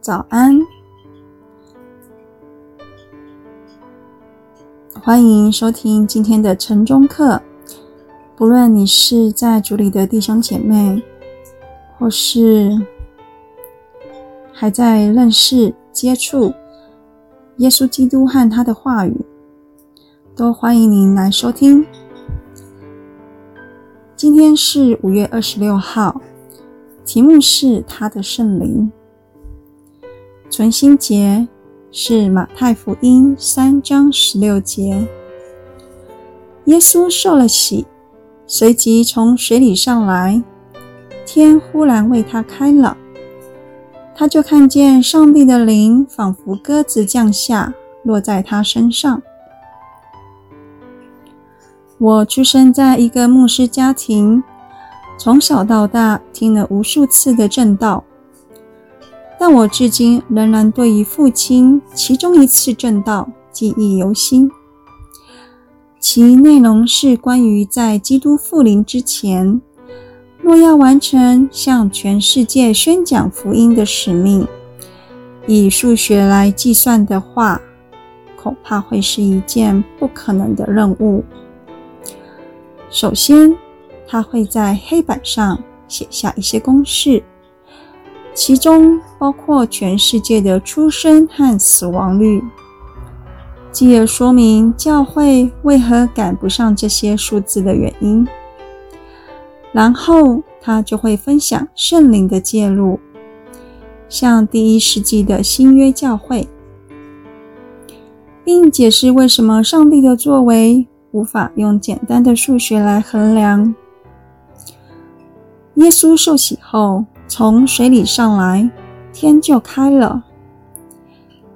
早安，欢迎收听今天的晨钟课。不论你是在主里的弟兄姐妹，或是还在认识、接触耶稣基督和他的话语，都欢迎您来收听。今天是五月二十六号，题目是他的圣灵。存心节是马太福音三章十六节。耶稣受了洗，随即从水里上来，天忽然为他开了，他就看见上帝的灵仿佛鸽子降下，落在他身上。我出生在一个牧师家庭，从小到大听了无数次的正道。但我至今仍然对于父亲其中一次证道记忆犹新，其内容是关于在基督复临之前，若要完成向全世界宣讲福音的使命，以数学来计算的话，恐怕会是一件不可能的任务。首先，他会在黑板上写下一些公式。其中包括全世界的出生和死亡率，继而说明教会为何赶不上这些数字的原因。然后他就会分享圣灵的介入，像第一世纪的新约教会，并解释为什么上帝的作为无法用简单的数学来衡量。耶稣受洗后，从水里上来，天就开了。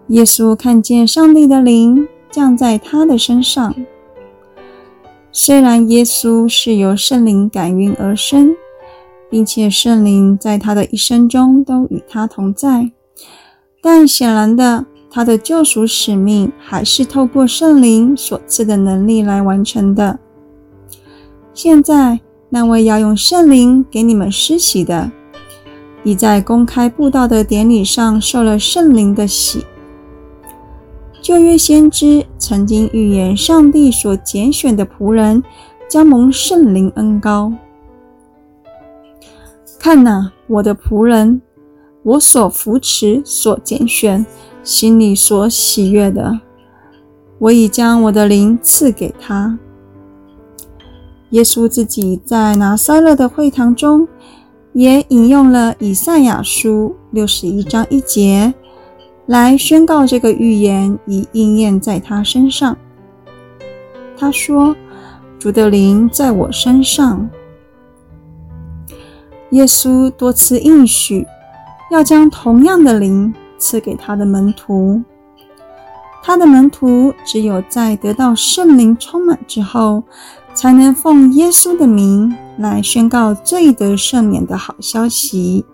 耶稣看见上帝的灵降在他的身上。虽然耶稣是由圣灵感孕而生，并且圣灵在他的一生中都与他同在，但显然的，他的救赎使命还是透过圣灵所赐的能力来完成的。现在，那位要用圣灵给你们施洗的。已在公开布道的典礼上受了圣灵的洗。旧约先知曾经预言，上帝所拣选的仆人将蒙圣灵恩膏。看哪，我的仆人，我所扶持、所拣选、心里所喜悦的，我已将我的灵赐给他。耶稣自己在拿撒勒的会堂中。也引用了以赛亚书六十一章一节来宣告这个预言已应验在他身上。他说：“主的灵在我身上。”耶稣多次应许要将同样的灵赐给他的门徒。他的门徒只有在得到圣灵充满之后，才能奉耶稣的名。来宣告罪得赦免的好消息。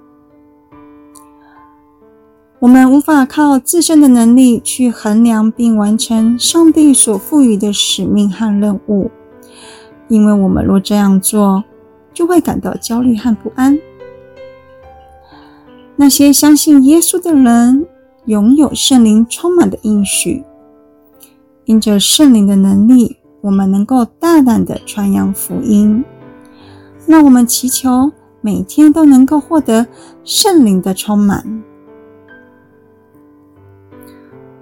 我们无法靠自身的能力去衡量并完成上帝所赋予的使命和任务，因为我们若这样做，就会感到焦虑和不安。那些相信耶稣的人，拥有圣灵充满的应许，因着圣灵的能力，我们能够大胆地传扬福音。那我们祈求每天都能够获得圣灵的充满。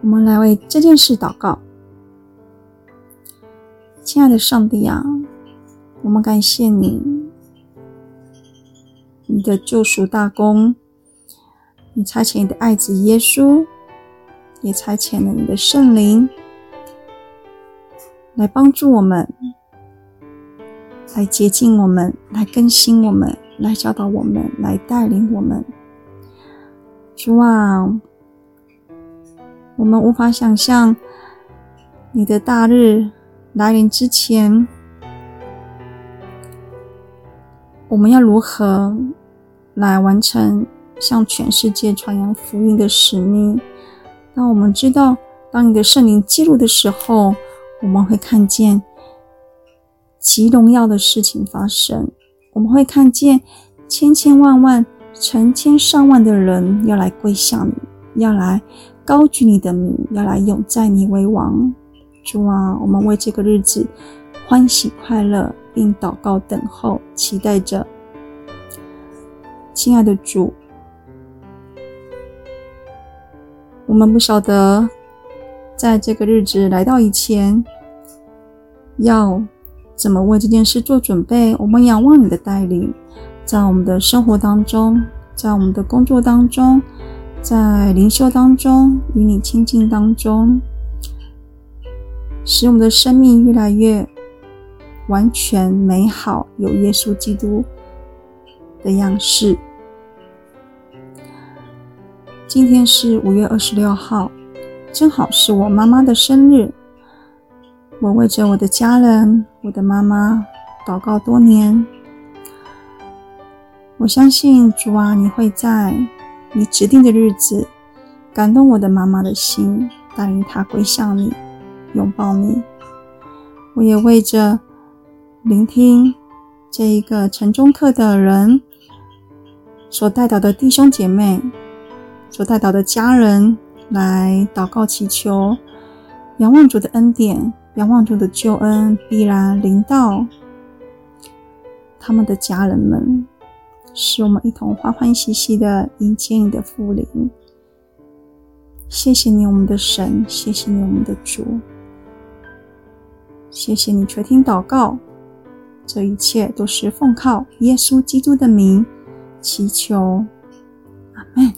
我们来为这件事祷告。亲爱的上帝啊，我们感谢你，你的救赎大功，你差遣你的爱子耶稣，也差遣了你的圣灵来帮助我们。来接近我们，来更新我们，来教导我们，来带领我们。主啊，我们无法想象你的大日来临之前，我们要如何来完成向全世界传扬福音的使命。当我们知道，当你的圣灵记录的时候，我们会看见。极荣耀的事情发生，我们会看见千千万万、成千上万的人要来跪向你，要来高举你的名，要来永在你为王。主啊，我们为这个日子欢喜快乐，并祷告等候，期待着。亲爱的主，我们不晓得在这个日子来到以前，要怎么为这件事做准备。我们仰望你的带领，在我们的生活当中，在我们的工作当中，在灵修当中，与你亲近当中，使我们的生命越来越完全美好，有耶稣基督的样式。今天是五月二十六号，正好是我妈妈的生日。我为着我的家人、我的妈妈祷告多年。我相信主啊，你会在你指定的日子感动我的妈妈的心，带领她归向你，拥抱你。我也为着聆听这一个晨钟课的人所代祷的弟兄姐妹。所带到的家人来祷告祈求，仰望主的恩典，仰望主的救恩必然临到他们的家人们，使我们一同欢欢喜喜的迎接你的复临。谢谢你，我们的神，谢谢你，我们的主，谢谢你垂听祷告，这一切都是奉靠耶稣基督的名祈求。阿门